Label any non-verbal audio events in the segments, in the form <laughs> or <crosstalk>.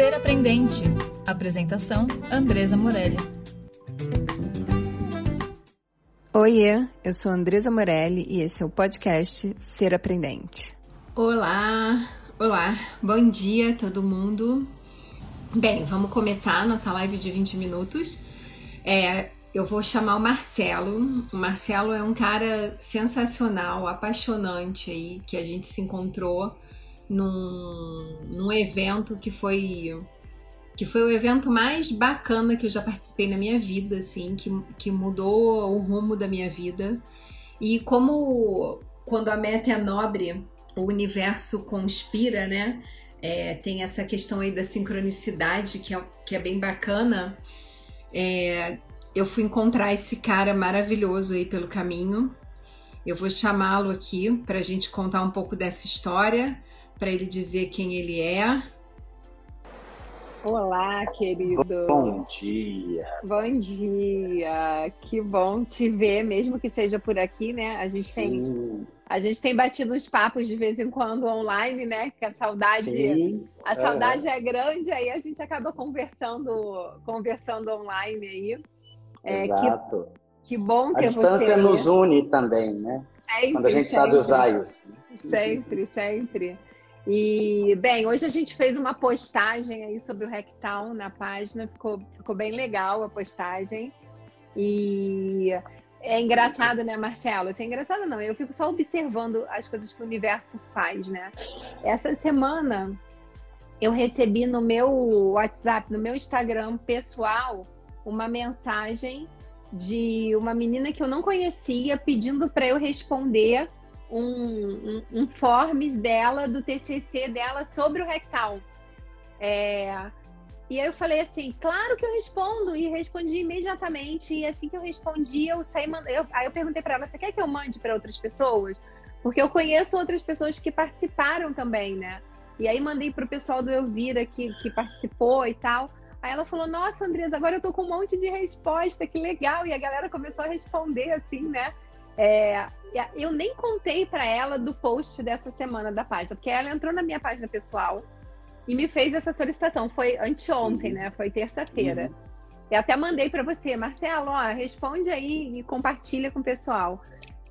Ser Aprendente. Apresentação: Andresa Morelli. Oiê, eu sou Andresa Morelli e esse é o podcast Ser Aprendente. Olá, olá, bom dia todo mundo. Bem, vamos começar a nossa live de 20 minutos. É, eu vou chamar o Marcelo. O Marcelo é um cara sensacional, apaixonante aí, que a gente se encontrou num, num evento que foi que foi o evento mais bacana que eu já participei na minha vida, assim, que, que mudou o rumo da minha vida. E como quando a meta é nobre, o universo conspira, né? É, tem essa questão aí da sincronicidade que é, que é bem bacana. É, eu fui encontrar esse cara maravilhoso aí pelo caminho. Eu vou chamá-lo aqui para a gente contar um pouco dessa história, para ele dizer quem ele é Olá, querido. Bom dia. Bom dia. Que bom te ver, mesmo que seja por aqui, né? A gente Sim. tem a gente tem batido uns papos de vez em quando online, né? Que a saudade, Sim. a saudade é. é grande, aí a gente acaba conversando, conversando online aí. É, Exato. Que, que bom que a distância você, nos une também, né? Sempre, Quando a gente sempre. sabe usar isso. Sempre, sempre. E, bem, hoje a gente fez uma postagem aí sobre o Rectal na página, ficou, ficou bem legal a postagem. E é engraçado, né, Marcelo? Assim, é engraçado não, eu fico só observando as coisas que o universo faz, né? Essa semana eu recebi no meu WhatsApp, no meu Instagram pessoal, uma mensagem de uma menina que eu não conhecia pedindo para eu responder um, um, um forms dela, do TCC dela sobre o rectal. É, e aí eu falei assim, claro que eu respondo, e respondi imediatamente. E assim que eu respondi, eu saí eu, Aí eu perguntei para ela, você quer que eu mande para outras pessoas? Porque eu conheço outras pessoas que participaram também, né? E aí mandei pro pessoal do Elvira que, que participou e tal. Aí ela falou, nossa, Andresa, agora eu tô com um monte de resposta, que legal. E a galera começou a responder assim, né? É, eu nem contei para ela do post dessa semana da página, porque ela entrou na minha página pessoal e me fez essa solicitação. Foi anteontem, uhum. né? Foi terça-feira. Uhum. Eu até mandei para você, Marcelo, ó, responde aí e compartilha com o pessoal.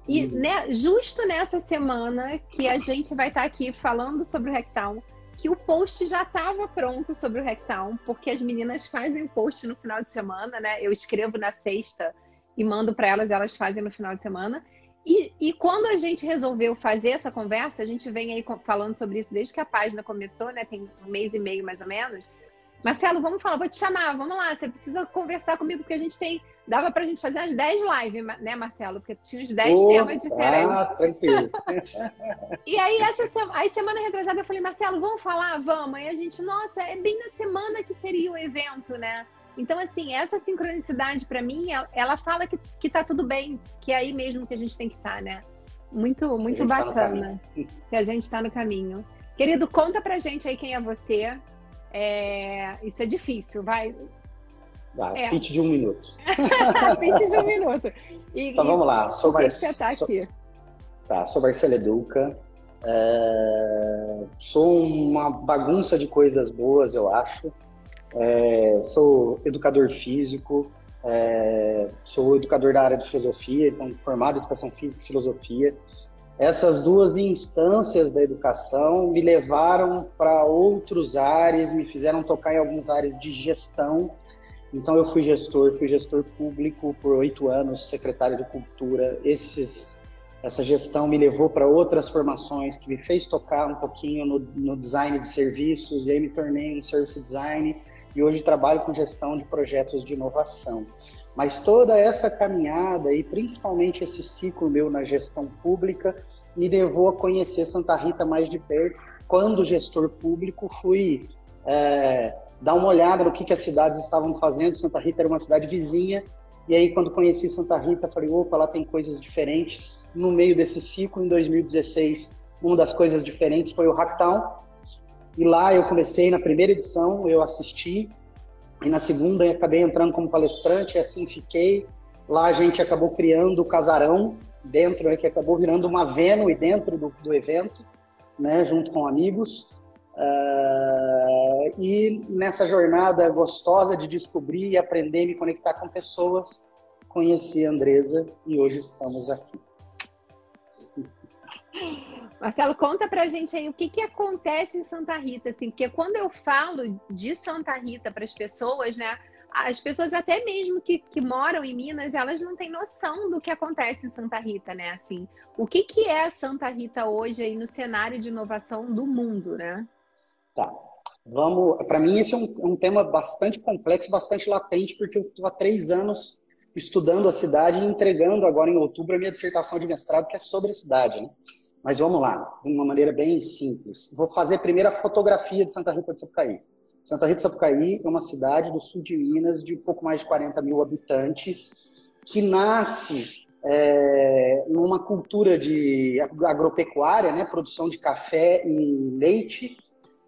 E uhum. né, justo nessa semana que a gente vai estar tá aqui falando sobre o Rectown, que o post já estava pronto sobre o Rectown, porque as meninas fazem o post no final de semana, né? Eu escrevo na sexta e mando para elas, elas fazem no final de semana. E, e, quando a gente resolveu fazer essa conversa, a gente vem aí falando sobre isso desde que a página começou, né? Tem um mês e meio mais ou menos. Marcelo, vamos falar, vou te chamar, vamos lá, você precisa conversar comigo, porque a gente tem. Dava pra gente fazer umas 10 lives, né, Marcelo? Porque tinha uns 10 temas diferentes. Ah, tranquilo. <laughs> e aí, essa semana, aí, semana retrasada, eu falei, Marcelo, vamos falar? Vamos. Aí a gente, nossa, é bem na semana que seria o evento, né? Então, assim, essa sincronicidade, para mim, ela fala que, que tá tudo bem, que é aí mesmo que a gente tem que estar, tá, né? Muito, muito tá bacana tá que a gente está no caminho. Querido, conta pra gente aí quem é você. É... Isso é difícil, vai. Vai, é. pitch de um minuto. <laughs> pitch de um minuto. E, então vamos lá, sou Marcelo. Tá aqui? Tá, sou Marcelo Educa. É... Sou uma bagunça de coisas boas, eu acho. É, sou educador físico, é, sou educador da área de filosofia, então formado em educação física e filosofia. Essas duas instâncias da educação me levaram para outros áreas, me fizeram tocar em algumas áreas de gestão. Então eu fui gestor, fui gestor público por oito anos, secretário de cultura. Esses, essa gestão me levou para outras formações que me fez tocar um pouquinho no, no design de serviços e aí me tornei um service design e hoje trabalho com gestão de projetos de inovação. Mas toda essa caminhada e principalmente esse ciclo meu na gestão pública me levou a conhecer Santa Rita mais de perto. Quando gestor público, fui é, dar uma olhada no que, que as cidades estavam fazendo. Santa Rita era uma cidade vizinha. E aí, quando conheci Santa Rita, falei: opa, lá tem coisas diferentes. No meio desse ciclo, em 2016, uma das coisas diferentes foi o Hacktown, e lá eu comecei na primeira edição, eu assisti, e na segunda eu acabei entrando como palestrante, e assim fiquei. Lá a gente acabou criando o casarão dentro, né, que acabou virando uma Venue dentro do, do evento, né, junto com amigos. Uh, e nessa jornada gostosa de descobrir aprender me conectar com pessoas, conheci a Andresa e hoje estamos aqui. Marcelo, conta pra gente aí o que, que acontece em Santa Rita, assim, porque quando eu falo de Santa Rita para as pessoas, né, as pessoas até mesmo que, que moram em Minas, elas não têm noção do que acontece em Santa Rita, né, assim, o que, que é Santa Rita hoje aí no cenário de inovação do mundo, né? Tá, vamos, para mim esse é um, um tema bastante complexo, bastante latente, porque eu estou há três anos estudando a cidade e entregando agora em outubro a minha dissertação de mestrado, que é sobre a cidade, né? Mas vamos lá, de uma maneira bem simples. Vou fazer a fotografia de Santa Rita de Sapucaí. Santa Rita de Sapucaí é uma cidade do sul de Minas de pouco mais de 40 mil habitantes, que nasce é, numa cultura de agropecuária, né, produção de café e leite,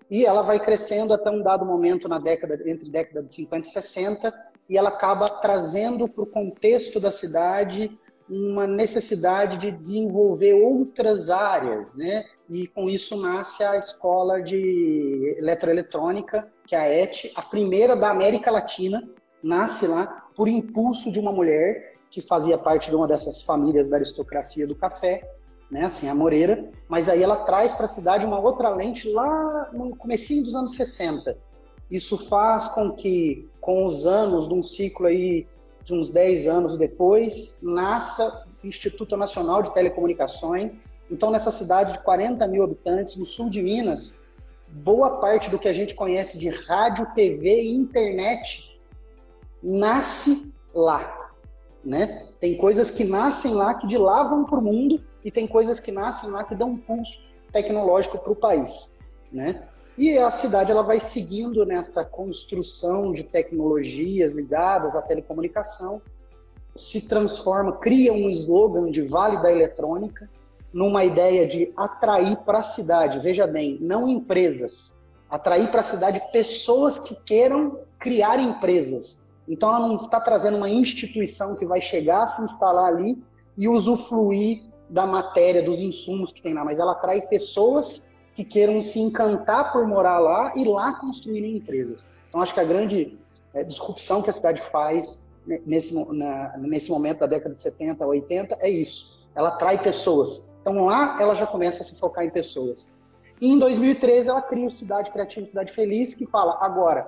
e ela vai crescendo até um dado momento na década entre década de 50 e 60, e ela acaba trazendo para o contexto da cidade uma necessidade de desenvolver outras áreas, né? E com isso nasce a escola de eletroeletrônica, que é a ET, a primeira da América Latina, nasce lá por impulso de uma mulher que fazia parte de uma dessas famílias da aristocracia do café, né, assim, a Moreira, mas aí ela traz para a cidade uma outra lente lá no comecinho dos anos 60. Isso faz com que, com os anos de um ciclo aí de uns 10 anos depois, nasça o Instituto Nacional de Telecomunicações. Então, nessa cidade de 40 mil habitantes, no sul de Minas, boa parte do que a gente conhece de rádio, TV e internet nasce lá. Né? Tem coisas que nascem lá que de lá vão para o mundo e tem coisas que nascem lá que dão um pulso tecnológico para o país. Né? E a cidade ela vai seguindo nessa construção de tecnologias ligadas à telecomunicação, se transforma, cria um slogan de Vale da Eletrônica, numa ideia de atrair para a cidade, veja bem, não empresas, atrair para a cidade pessoas que queiram criar empresas. Então ela não está trazendo uma instituição que vai chegar, se instalar ali e usufruir da matéria, dos insumos que tem lá, mas ela atrai pessoas que queiram se encantar por morar lá e lá construírem empresas. Então, acho que a grande é, disrupção que a cidade faz nesse, na, nesse momento da década de 70, 80 é isso. Ela atrai pessoas. Então, lá ela já começa a se focar em pessoas. E em 2013, ela cria o Cidade Criativa Cidade Feliz, que fala: agora,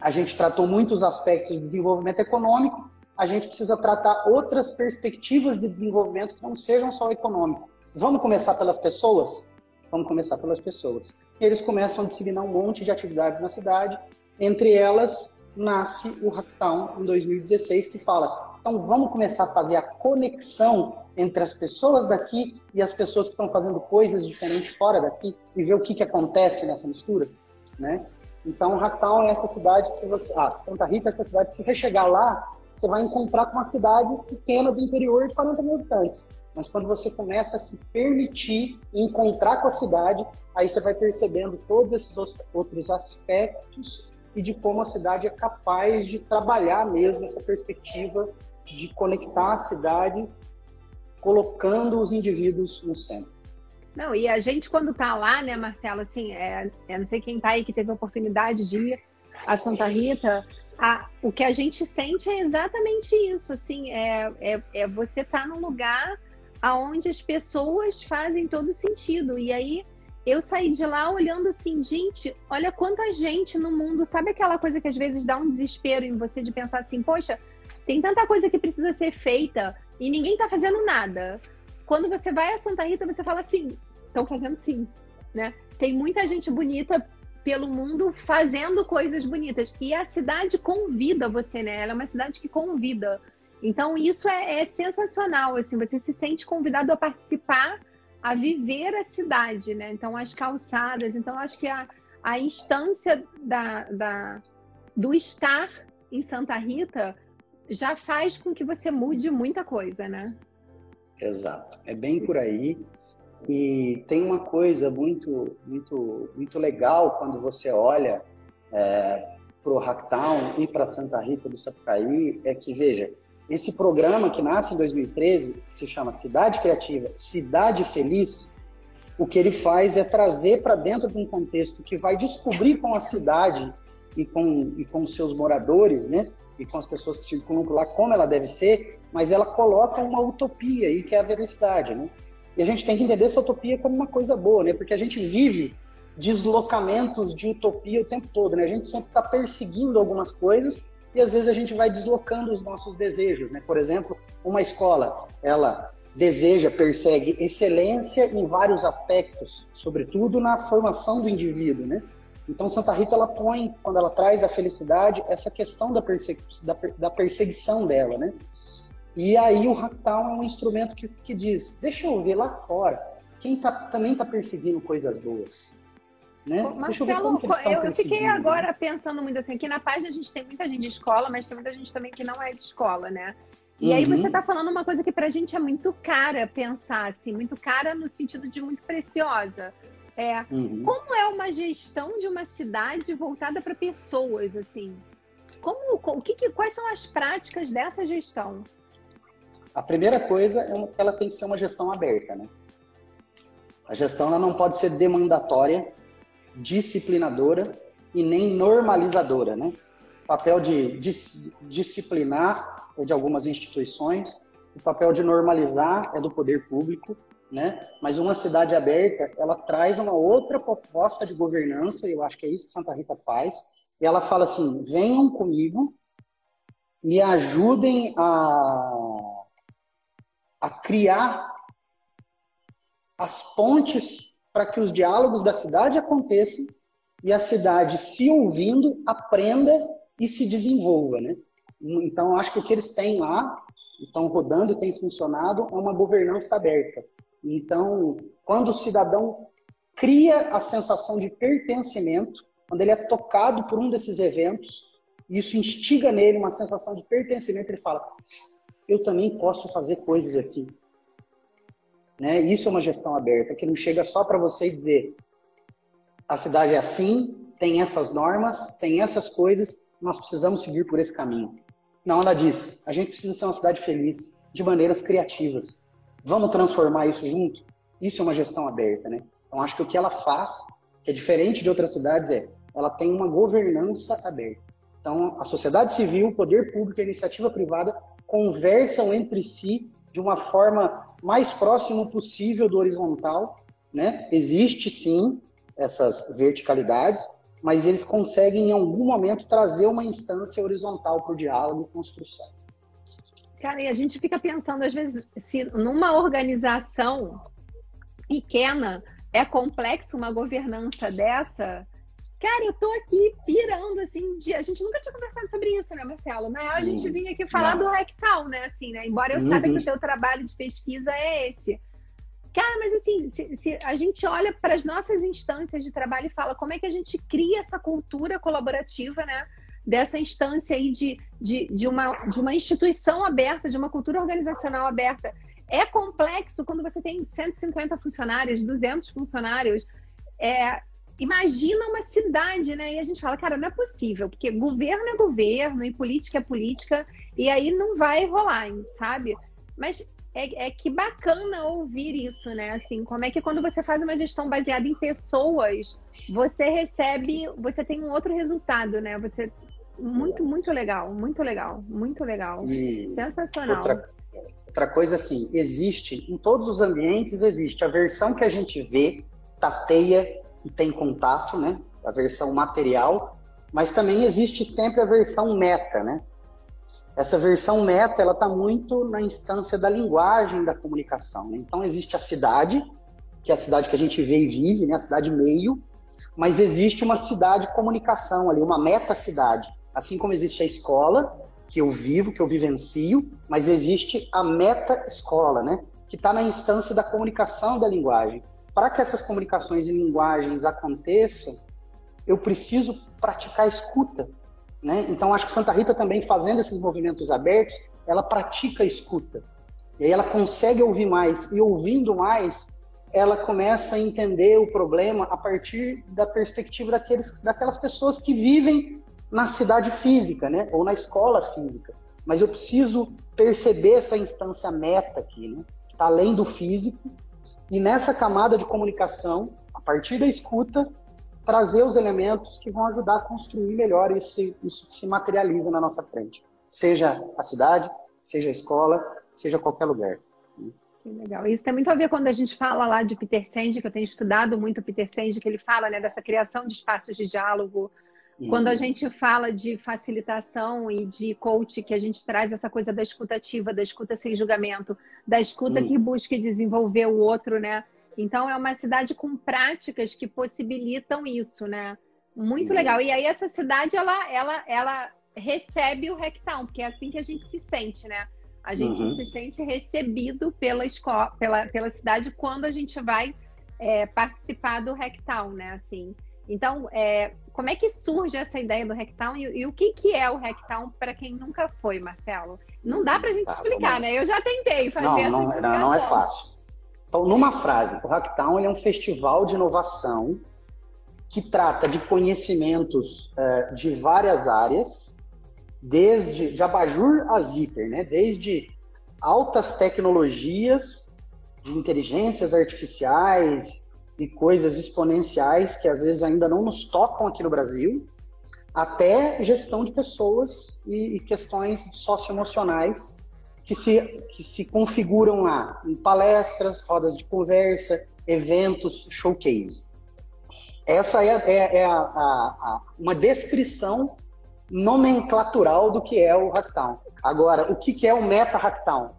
a gente tratou muitos aspectos de desenvolvimento econômico, a gente precisa tratar outras perspectivas de desenvolvimento que não sejam só econômico. Vamos começar pelas pessoas? Vamos começar pelas pessoas. E eles começam a disciplinar um monte de atividades na cidade, entre elas nasce o Hacktown em 2016, que fala: então vamos começar a fazer a conexão entre as pessoas daqui e as pessoas que estão fazendo coisas diferentes fora daqui e ver o que, que acontece nessa mistura, né? Então, Hacktown é essa cidade que se você, ah, Santa Rita é essa cidade que se você chegar lá, você vai encontrar com uma cidade pequena do interior de 40 mil habitantes. Mas quando você começa a se permitir encontrar com a cidade, aí você vai percebendo todos esses outros aspectos e de como a cidade é capaz de trabalhar mesmo essa perspectiva de conectar a cidade, colocando os indivíduos no centro. Não, e a gente quando tá lá, né, Marcelo, assim, é, eu não sei quem tá aí que teve a oportunidade de ir a Santa Rita, a, o que a gente sente é exatamente isso, assim, é, é, é você tá num lugar aonde as pessoas fazem todo sentido. E aí eu saí de lá olhando assim, gente, olha quanta gente no mundo. Sabe aquela coisa que às vezes dá um desespero em você de pensar assim, poxa, tem tanta coisa que precisa ser feita e ninguém tá fazendo nada. Quando você vai a Santa Rita, você fala assim, estão fazendo sim, né? Tem muita gente bonita pelo mundo fazendo coisas bonitas. E a cidade convida você, né? Ela é uma cidade que convida. Então, isso é, é, sensacional, assim, você se sente convidado a participar, a viver a cidade, né? Então, as calçadas, então, acho que a, a instância da, da, do estar em Santa Rita já faz com que você mude muita coisa, né? Exato, é bem por aí. E tem uma coisa muito, muito, muito legal quando você olha é, para o Hacktown e para Santa Rita do Sapucaí, é que, veja, esse programa que nasce em 2013, que se chama Cidade Criativa, Cidade Feliz, o que ele faz é trazer para dentro de um contexto que vai descobrir com a cidade e com, e com seus moradores, né? E com as pessoas que circulam lá, como ela deve ser, mas ela coloca uma utopia aí, que é a veracidade, né? E a gente tem que entender essa utopia como uma coisa boa, né? Porque a gente vive deslocamentos de utopia o tempo todo, né? A gente sempre está perseguindo algumas coisas e às vezes a gente vai deslocando os nossos desejos, né? Por exemplo, uma escola, ela deseja, persegue excelência em vários aspectos, sobretudo na formação do indivíduo, né? Então Santa Rita ela põe, quando ela traz a felicidade, essa questão da, da, da perseguição dela, né? E aí o Hacktown é um instrumento que, que diz, deixa eu ver lá fora, quem tá, também está perseguindo coisas boas. Né? Marcelo, eu, eu fiquei agora pensando muito assim, aqui na página a gente tem muita gente de escola, mas tem muita gente também que não é de escola, né? E uhum. aí você está falando uma coisa que para a gente é muito cara pensar, assim, muito cara no sentido de muito preciosa. É, uhum. Como é uma gestão de uma cidade voltada para pessoas, assim? Como, o que, quais são as práticas dessa gestão? A primeira coisa é que ela tem que ser uma gestão aberta, né? A gestão ela não pode ser demandatória, disciplinadora e nem normalizadora, né? O papel de dis disciplinar é de algumas instituições, o papel de normalizar é do poder público, né? Mas uma cidade aberta, ela traz uma outra proposta de governança, e eu acho que é isso que Santa Rita faz. E ela fala assim: venham comigo, me ajudem a, a criar as pontes para que os diálogos da cidade aconteçam e a cidade, se ouvindo, aprenda e se desenvolva, né? Então, acho que o que eles têm lá, estão rodando tem funcionado, é uma governança aberta. Então, quando o cidadão cria a sensação de pertencimento, quando ele é tocado por um desses eventos, isso instiga nele uma sensação de pertencimento, ele fala: eu também posso fazer coisas aqui. Né? Isso é uma gestão aberta, que não chega só para você dizer: a cidade é assim, tem essas normas, tem essas coisas, nós precisamos seguir por esse caminho. Não, ela diz: a gente precisa ser uma cidade feliz de maneiras criativas. Vamos transformar isso junto? Isso é uma gestão aberta, né? Então, acho que o que ela faz, que é diferente de outras cidades, é ela tem uma governança aberta. Então, a sociedade civil, o poder público e a iniciativa privada conversam entre si de uma forma mais próxima possível do horizontal, né? Existe sim essas verticalidades, mas eles conseguem em algum momento trazer uma instância horizontal para o diálogo e construção. Cara, e a gente fica pensando, às vezes, se numa organização pequena é complexo uma governança dessa. Cara, eu tô aqui pirando, assim, de... a gente nunca tinha conversado sobre isso, né, Marcelo? Na real, a gente hum, vinha aqui falar não. do Rectal, né, assim, né? Embora eu uhum. saiba que o teu trabalho de pesquisa é esse. Cara, mas assim, se, se a gente olha para as nossas instâncias de trabalho e fala como é que a gente cria essa cultura colaborativa, né? Dessa instância aí de, de, de, uma, de uma instituição aberta, de uma cultura organizacional aberta. É complexo quando você tem 150 funcionários, 200 funcionários. É, imagina uma cidade, né? E a gente fala, cara, não é possível, porque governo é governo e política é política, e aí não vai rolar, sabe? Mas é, é, que bacana ouvir isso, né? Assim, como é que quando você faz uma gestão baseada em pessoas, você recebe, você tem um outro resultado, né? Você muito, muito legal, muito legal, muito legal, e sensacional. Outra, outra coisa assim, existe em todos os ambientes existe a versão que a gente vê, tateia e tem contato, né? A versão material, mas também existe sempre a versão meta, né? essa versão meta ela está muito na instância da linguagem da comunicação. Né? Então existe a cidade, que é a cidade que a gente vê e vive, né? a cidade meio, mas existe uma cidade comunicação ali, uma meta-cidade. Assim como existe a escola, que eu vivo, que eu vivencio, mas existe a meta-escola, né? que está na instância da comunicação da linguagem. Para que essas comunicações e linguagens aconteçam, eu preciso praticar escuta, né? Então, acho que Santa Rita também, fazendo esses movimentos abertos, ela pratica a escuta. E aí ela consegue ouvir mais. E ouvindo mais, ela começa a entender o problema a partir da perspectiva daqueles, daquelas pessoas que vivem na cidade física, né? ou na escola física. Mas eu preciso perceber essa instância meta aqui, né? que está além do físico, e nessa camada de comunicação, a partir da escuta, trazer os elementos que vão ajudar a construir melhor isso, que se materializa na nossa frente. Seja a cidade, seja a escola, seja qualquer lugar. Que legal. Isso tem muito a ver quando a gente fala lá de Peter Senge, que eu tenho estudado muito Peter Senge, que ele fala né, dessa criação de espaços de diálogo. Uhum. Quando a gente fala de facilitação e de coach, que a gente traz essa coisa da escuta ativa, da escuta sem julgamento, da escuta uhum. que busca desenvolver o outro, né? Então é uma cidade com práticas que possibilitam isso, né? Muito legal. E aí essa cidade ela ela ela recebe o Rectown, porque é assim que a gente se sente, né? A gente uhum. se sente recebido pela escola, pela, pela cidade quando a gente vai é, participar do Hacktown, né? Assim. Então, é, como é que surge essa ideia do Hacktown e, e o que, que é o Hacktown para quem nunca foi, Marcelo? Não dá para a gente tá, explicar, né? Eu já tentei fazer não, não, não, não é fácil. Então, numa frase, o Hacktown é um festival de inovação que trata de conhecimentos uh, de várias áreas desde de abajur a zíper, né? Desde altas tecnologias de inteligências artificiais e coisas exponenciais que às vezes ainda não nos tocam aqui no Brasil, até gestão de pessoas e, e questões socioemocionais que se, que se configuram lá em palestras, rodas de conversa, eventos, showcases. Essa é, é, é a, a, a, uma descrição nomenclatural do que é o Hacktown. Agora, o que é o Meta Hacktown?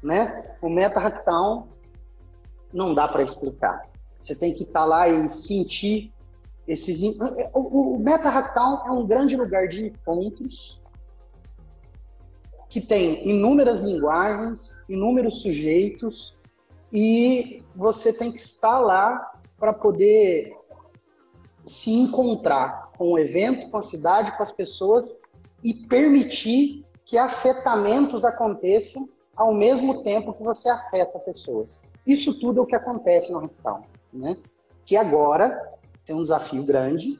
Né? O Meta Hacktown não dá para explicar. Você tem que estar tá lá e sentir esses. O, Meta Hacktown é um grande lugar de encontros que tem inúmeras linguagens, inúmeros sujeitos e você tem que estar lá para poder se encontrar com o evento, com a cidade, com as pessoas e permitir que afetamentos aconteçam ao mesmo tempo que você afeta pessoas. Isso tudo é o que acontece no Rectal, né? Que agora tem um desafio grande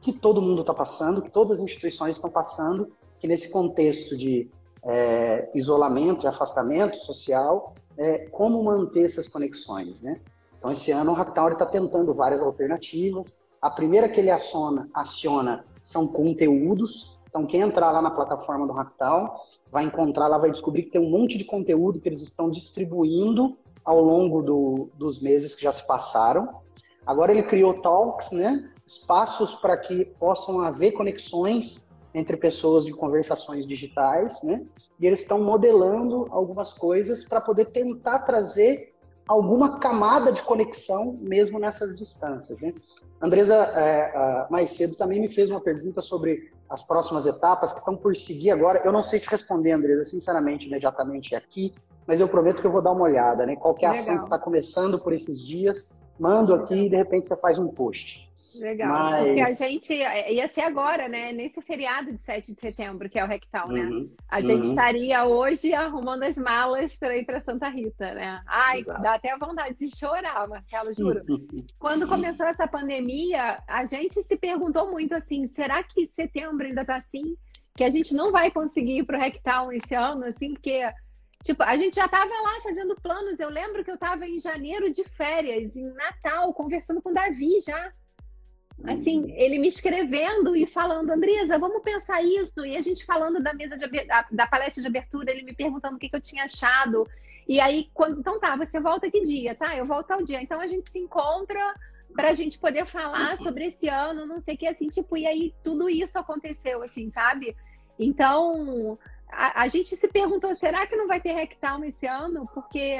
que todo mundo está passando, que todas as instituições estão passando, que nesse contexto de é, isolamento e afastamento social, é, como manter essas conexões, né? Então, esse ano o Hacktown está tentando várias alternativas, a primeira que ele aciona, aciona são conteúdos. Então, quem entrar lá na plataforma do Hacktown vai encontrar lá, vai descobrir que tem um monte de conteúdo que eles estão distribuindo ao longo do, dos meses que já se passaram. Agora ele criou talks, né? espaços para que possam haver conexões entre pessoas de conversações digitais, né? E eles estão modelando algumas coisas para poder tentar trazer alguma camada de conexão mesmo nessas distâncias. Né? Andresa, é, mais cedo, também me fez uma pergunta sobre as próximas etapas que estão por seguir agora. Eu não sei te responder, Andresa, sinceramente, imediatamente aqui, mas eu prometo que eu vou dar uma olhada. Né? Qualquer Legal. ação que está começando por esses dias, mando aqui e de repente você faz um post. Legal. Mas... Porque a gente ia ser agora, né? Nesse feriado de 7 de setembro, que é o Rectal, né? Uhum. A gente uhum. estaria hoje arrumando as malas para ir para Santa Rita, né? Ai, Exato. dá até vontade de chorar, Marcelo, juro. <laughs> Quando começou essa pandemia, a gente se perguntou muito assim: será que setembro ainda tá assim? Que a gente não vai conseguir ir pro Rectal esse ano, assim, porque. Tipo, a gente já estava lá fazendo planos. Eu lembro que eu estava em janeiro de férias, em Natal, conversando com o Davi já assim, ele me escrevendo e falando, Andresa, vamos pensar isso. E a gente falando da mesa de da palestra de abertura, ele me perguntando o que, que eu tinha achado. E aí, quando, então tá, você volta que dia? Tá, eu volto ao dia. Então a gente se encontra para a gente poder falar sobre esse ano, não sei o que, assim, tipo, e aí tudo isso aconteceu, assim, sabe? Então, a, a gente se perguntou, será que não vai ter Rectal esse ano? Porque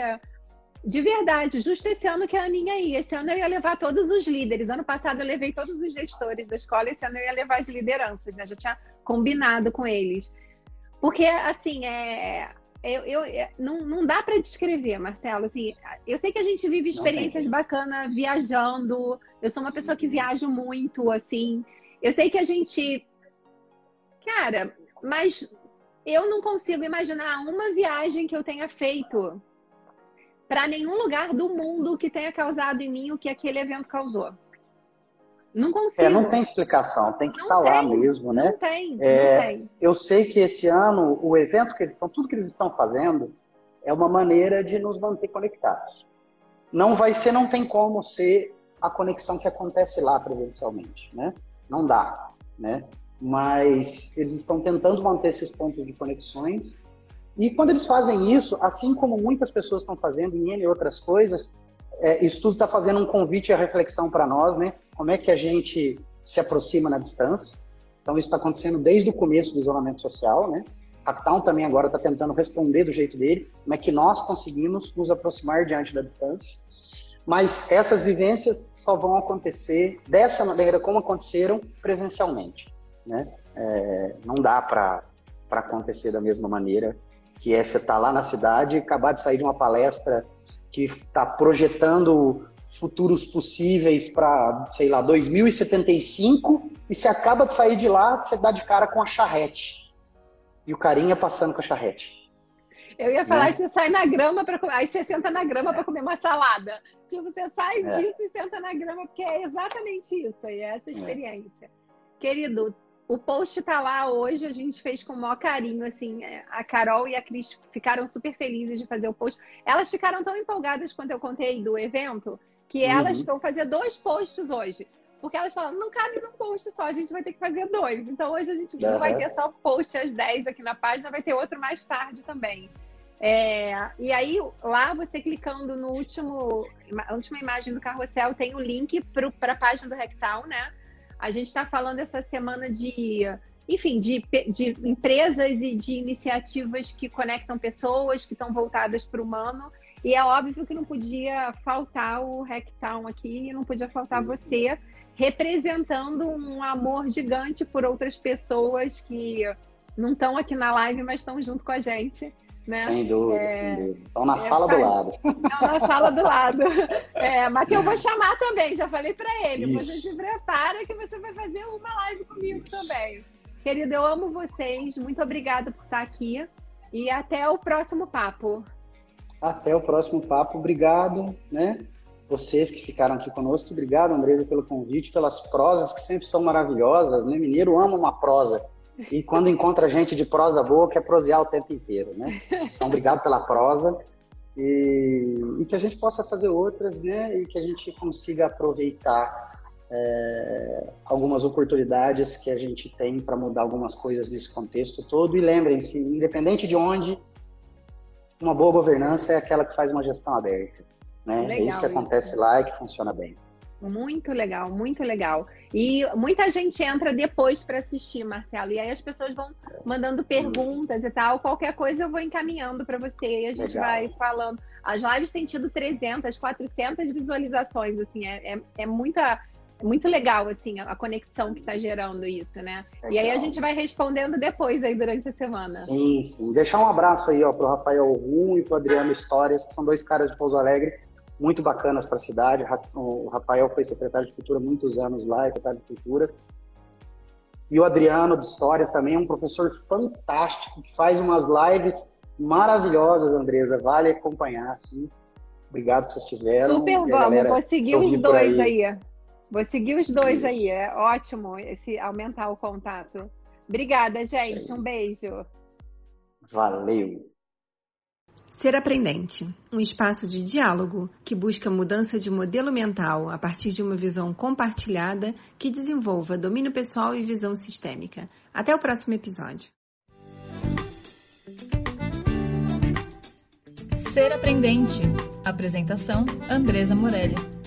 de verdade, justo esse ano que a Aninha ia. Esse ano eu ia levar todos os líderes. Ano passado eu levei todos os gestores da escola, esse ano eu ia levar as lideranças, né? Já tinha combinado com eles. Porque, assim, é, eu, eu, é, não, não dá para descrever, Marcelo. Assim, eu sei que a gente vive experiências bacanas viajando. Eu sou uma pessoa que viajo muito, assim. Eu sei que a gente. Cara, mas eu não consigo imaginar uma viagem que eu tenha feito para nenhum lugar do mundo que tenha causado em mim o que aquele evento causou. Não consigo. É, não tem explicação, tem que estar tá lá mesmo, né? Não tem, é, não tem. Eu sei que esse ano, o evento que eles estão, tudo que eles estão fazendo, é uma maneira de nos manter conectados. não vai ser, não tem como ser a conexão que acontece lá presencialmente, né? Não dá, né? Mas eles estão tentando manter esses pontos de conexões e quando eles fazem isso, assim como muitas pessoas estão fazendo em N outras coisas, é, isso tudo está fazendo um convite à reflexão para nós, né? Como é que a gente se aproxima na distância? Então isso está acontecendo desde o começo do isolamento social, né? Captown também agora está tentando responder do jeito dele, como é que nós conseguimos nos aproximar diante da distância. Mas essas vivências só vão acontecer dessa maneira como aconteceram presencialmente. Né? É, não dá para acontecer da mesma maneira que é você estar tá lá na cidade e acabar de sair de uma palestra que está projetando futuros possíveis para, sei lá, 2075 e você acaba de sair de lá, você dá de cara com a charrete e o carinha passando com a charrete. Eu ia falar né? você sai na grama para aí você senta na grama para comer uma salada. Tipo, você sai é. disso e senta na grama, porque é exatamente isso aí, é essa é. experiência. É. Querido, o post tá lá hoje, a gente fez com o maior carinho, assim, é, a Carol e a Cris ficaram super felizes de fazer o post. Elas ficaram tão empolgadas quando eu contei do evento, que elas uhum. vão fazer dois posts hoje. Porque elas falam, não cabe num post só, a gente vai ter que fazer dois. Então hoje a gente uhum. não vai ter só post às 10 aqui na página, vai ter outro mais tarde também. É, e aí, lá você clicando no último, a última imagem do carrossel, tem o link para a página do Rectal, né? A gente está falando essa semana de, enfim, de, de empresas e de iniciativas que conectam pessoas, que estão voltadas para o humano. E é óbvio que não podia faltar o Hacktown aqui, não podia faltar você representando um amor gigante por outras pessoas que não estão aqui na live, mas estão junto com a gente. Né? Sem dúvida, é, sem dúvida. Estão na é, sala do lado. <laughs> Estão na sala do lado. É, mas que eu vou chamar também, já falei para ele. Isso. Você se prepara que você vai fazer uma live comigo Isso. também. Querido, eu amo vocês. Muito obrigada por estar aqui. E até o próximo papo. Até o próximo papo. Obrigado, né? Vocês que ficaram aqui conosco. Obrigado, Andresa, pelo convite, pelas prosas que sempre são maravilhosas, né? Mineiro ama uma prosa. E quando encontra gente de prosa boa, quer prosear o tempo inteiro, né? Então, obrigado pela prosa. E, e que a gente possa fazer outras, né? E que a gente consiga aproveitar é, algumas oportunidades que a gente tem para mudar algumas coisas nesse contexto todo. E lembrem-se, independente de onde, uma boa governança é aquela que faz uma gestão aberta. Né? Legal, é isso que acontece isso. lá e que funciona bem. Muito legal, muito legal. E muita gente entra depois para assistir, Marcelo. E aí as pessoas vão mandando perguntas e tal. Qualquer coisa eu vou encaminhando para você e a gente legal. vai falando. As lives têm tido 300, 400 visualizações, assim, é, é, é muita muito legal, assim, a, conexão que está gerando isso, né? Legal. E aí a gente vai respondendo depois aí durante a semana. Sim, sim. Deixar um abraço aí, ó, pro Rafael Rum e pro Adriano Histórias, que são dois caras de Pouso Alegre muito bacanas para a cidade. O Rafael foi secretário de Cultura muitos anos lá, secretário de Cultura. E o Adriano de Histórias também é um professor fantástico que faz umas lives maravilhosas, Andresa. Vale acompanhar, sim. Obrigado que vocês tiveram. Super vamos, vou seguir os dois aí. aí. Vou seguir os dois Isso. aí. É ótimo esse aumentar o contato. Obrigada, gente. Um beijo. Valeu. Ser Aprendente, um espaço de diálogo que busca mudança de modelo mental a partir de uma visão compartilhada que desenvolva domínio pessoal e visão sistêmica. Até o próximo episódio. Ser Aprendente. Apresentação: Andresa Morelli.